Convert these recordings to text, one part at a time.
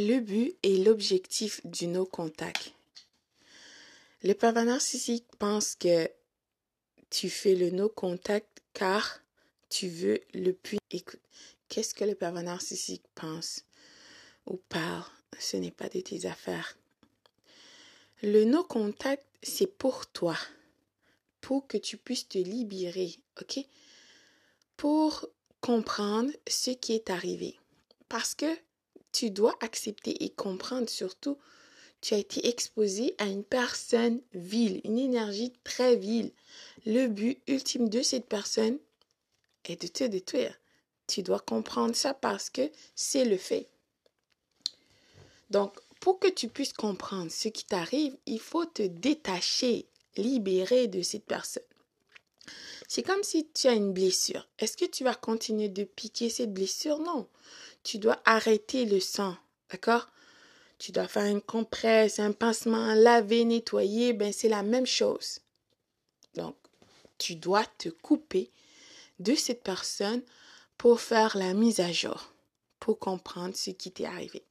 le but et l'objectif du no contact. Le pervers narcissique pense que tu fais le no contact car tu veux le plus. Écoute, qu'est-ce que le pervers narcissique pense ou parle Ce n'est pas de tes affaires. Le no contact, c'est pour toi, pour que tu puisses te libérer, ok? Pour comprendre ce qui est arrivé. Parce que tu dois accepter et comprendre surtout, tu as été exposé à une personne vile, une énergie très vile. Le but ultime de cette personne est de te détruire. Tu dois comprendre ça parce que c'est le fait. Donc, pour que tu puisses comprendre ce qui t'arrive, il faut te détacher, libérer de cette personne. C'est comme si tu as une blessure. Est-ce que tu vas continuer de piquer cette blessure? Non tu dois arrêter le sang, d'accord? Tu dois faire une compresse, un pincement, laver, nettoyer, ben c'est la même chose. Donc, tu dois te couper de cette personne pour faire la mise à jour, pour comprendre ce qui t'est arrivé.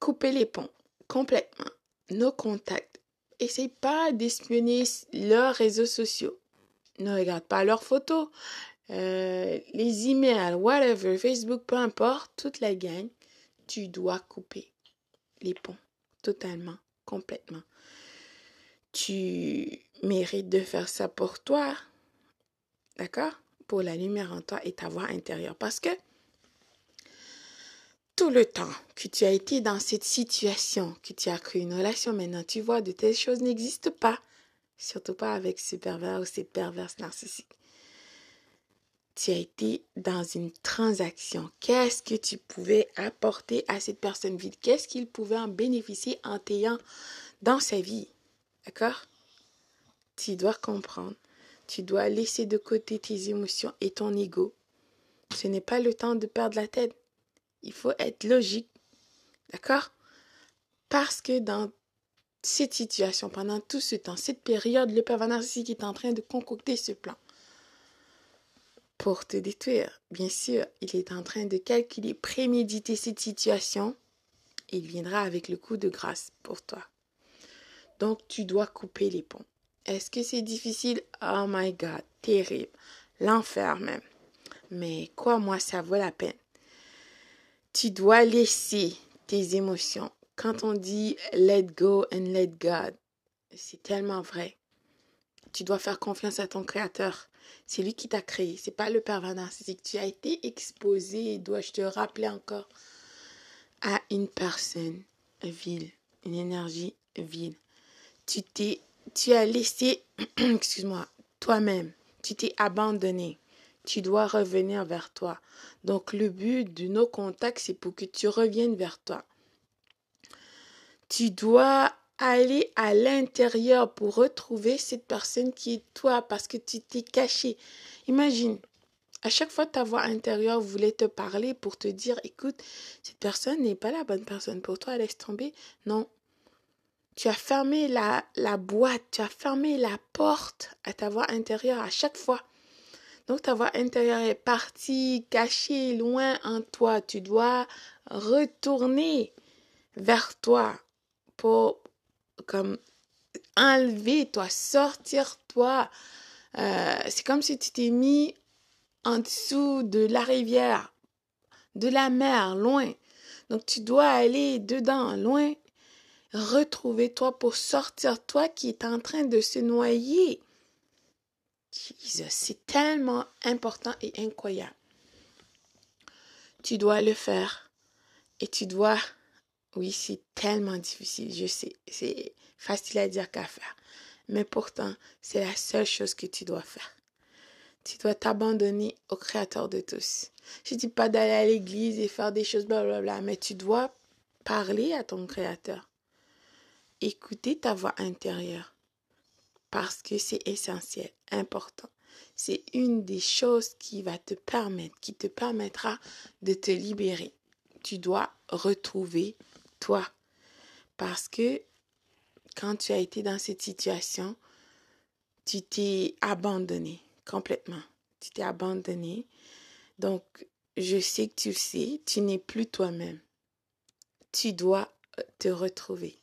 Couper les ponts complètement, nos contacts. Essaye pas d'espionner leurs réseaux sociaux. Ne regarde pas leurs photos, euh, les emails, whatever, Facebook, peu importe, toute la gang, tu dois couper les ponts totalement, complètement. Tu mérites de faire ça pour toi, d'accord? Pour la lumière en toi et ta voix intérieure. Parce que tout le temps que tu as été dans cette situation, que tu as créé une relation, maintenant tu vois de telles choses n'existent pas. Surtout pas avec ce pervers ou cette perverse narcissique tu as été dans une transaction. Qu'est-ce que tu pouvais apporter à cette personne vide? Qu'est-ce qu'il pouvait en bénéficier en t'ayant dans sa vie? D'accord? Tu dois comprendre. Tu dois laisser de côté tes émotions et ton ego. Ce n'est pas le temps de perdre la tête. Il faut être logique. D'accord? Parce que dans cette situation, pendant tout ce temps, cette période, le pervers narcissique est en train de concocter ce plan pour te détruire. Bien sûr, il est en train de calculer, préméditer cette situation. Il viendra avec le coup de grâce pour toi. Donc, tu dois couper les ponts. Est-ce que c'est difficile? Oh my God, terrible. L'enfer même. Mais quoi, moi, ça vaut la peine. Tu dois laisser tes émotions. Quand on dit let go and let God, c'est tellement vrai. Tu dois faire confiance à ton créateur. C'est lui qui t'a créé. C'est pas le pervers narcissique. Tu as été exposé, dois-je te rappeler encore, à une personne vile, une énergie vile. Tu t'es, tu as laissé, excuse-moi, toi-même. Tu t'es abandonné. Tu dois revenir vers toi. Donc le but de nos contacts, c'est pour que tu reviennes vers toi. Tu dois aller à l'intérieur pour retrouver cette personne qui est toi parce que tu t'es caché. Imagine, à chaque fois ta voix intérieure voulait te parler pour te dire écoute, cette personne n'est pas la bonne personne pour toi, laisse tomber. Non. Tu as fermé la, la boîte, tu as fermé la porte à ta voix intérieure à chaque fois. Donc ta voix intérieure est partie, cachée, loin en toi. Tu dois retourner vers toi pour comme enlever toi, sortir toi. Euh, c'est comme si tu t'es mis en dessous de la rivière, de la mer, loin. Donc tu dois aller dedans, loin, retrouver toi pour sortir toi qui est en train de se noyer. c'est tellement important et incroyable. Tu dois le faire et tu dois oui, c'est tellement difficile, je sais. C'est facile à dire qu'à faire. Mais pourtant, c'est la seule chose que tu dois faire. Tu dois t'abandonner au Créateur de tous. Je dis pas d'aller à l'église et faire des choses, blablabla, mais tu dois parler à ton Créateur. Écouter ta voix intérieure. Parce que c'est essentiel, important. C'est une des choses qui va te permettre, qui te permettra de te libérer. Tu dois retrouver toi. Parce que quand tu as été dans cette situation, tu t'es abandonné complètement. Tu t'es abandonné. Donc, je sais que tu le sais, tu n'es plus toi-même. tu dois te retrouver.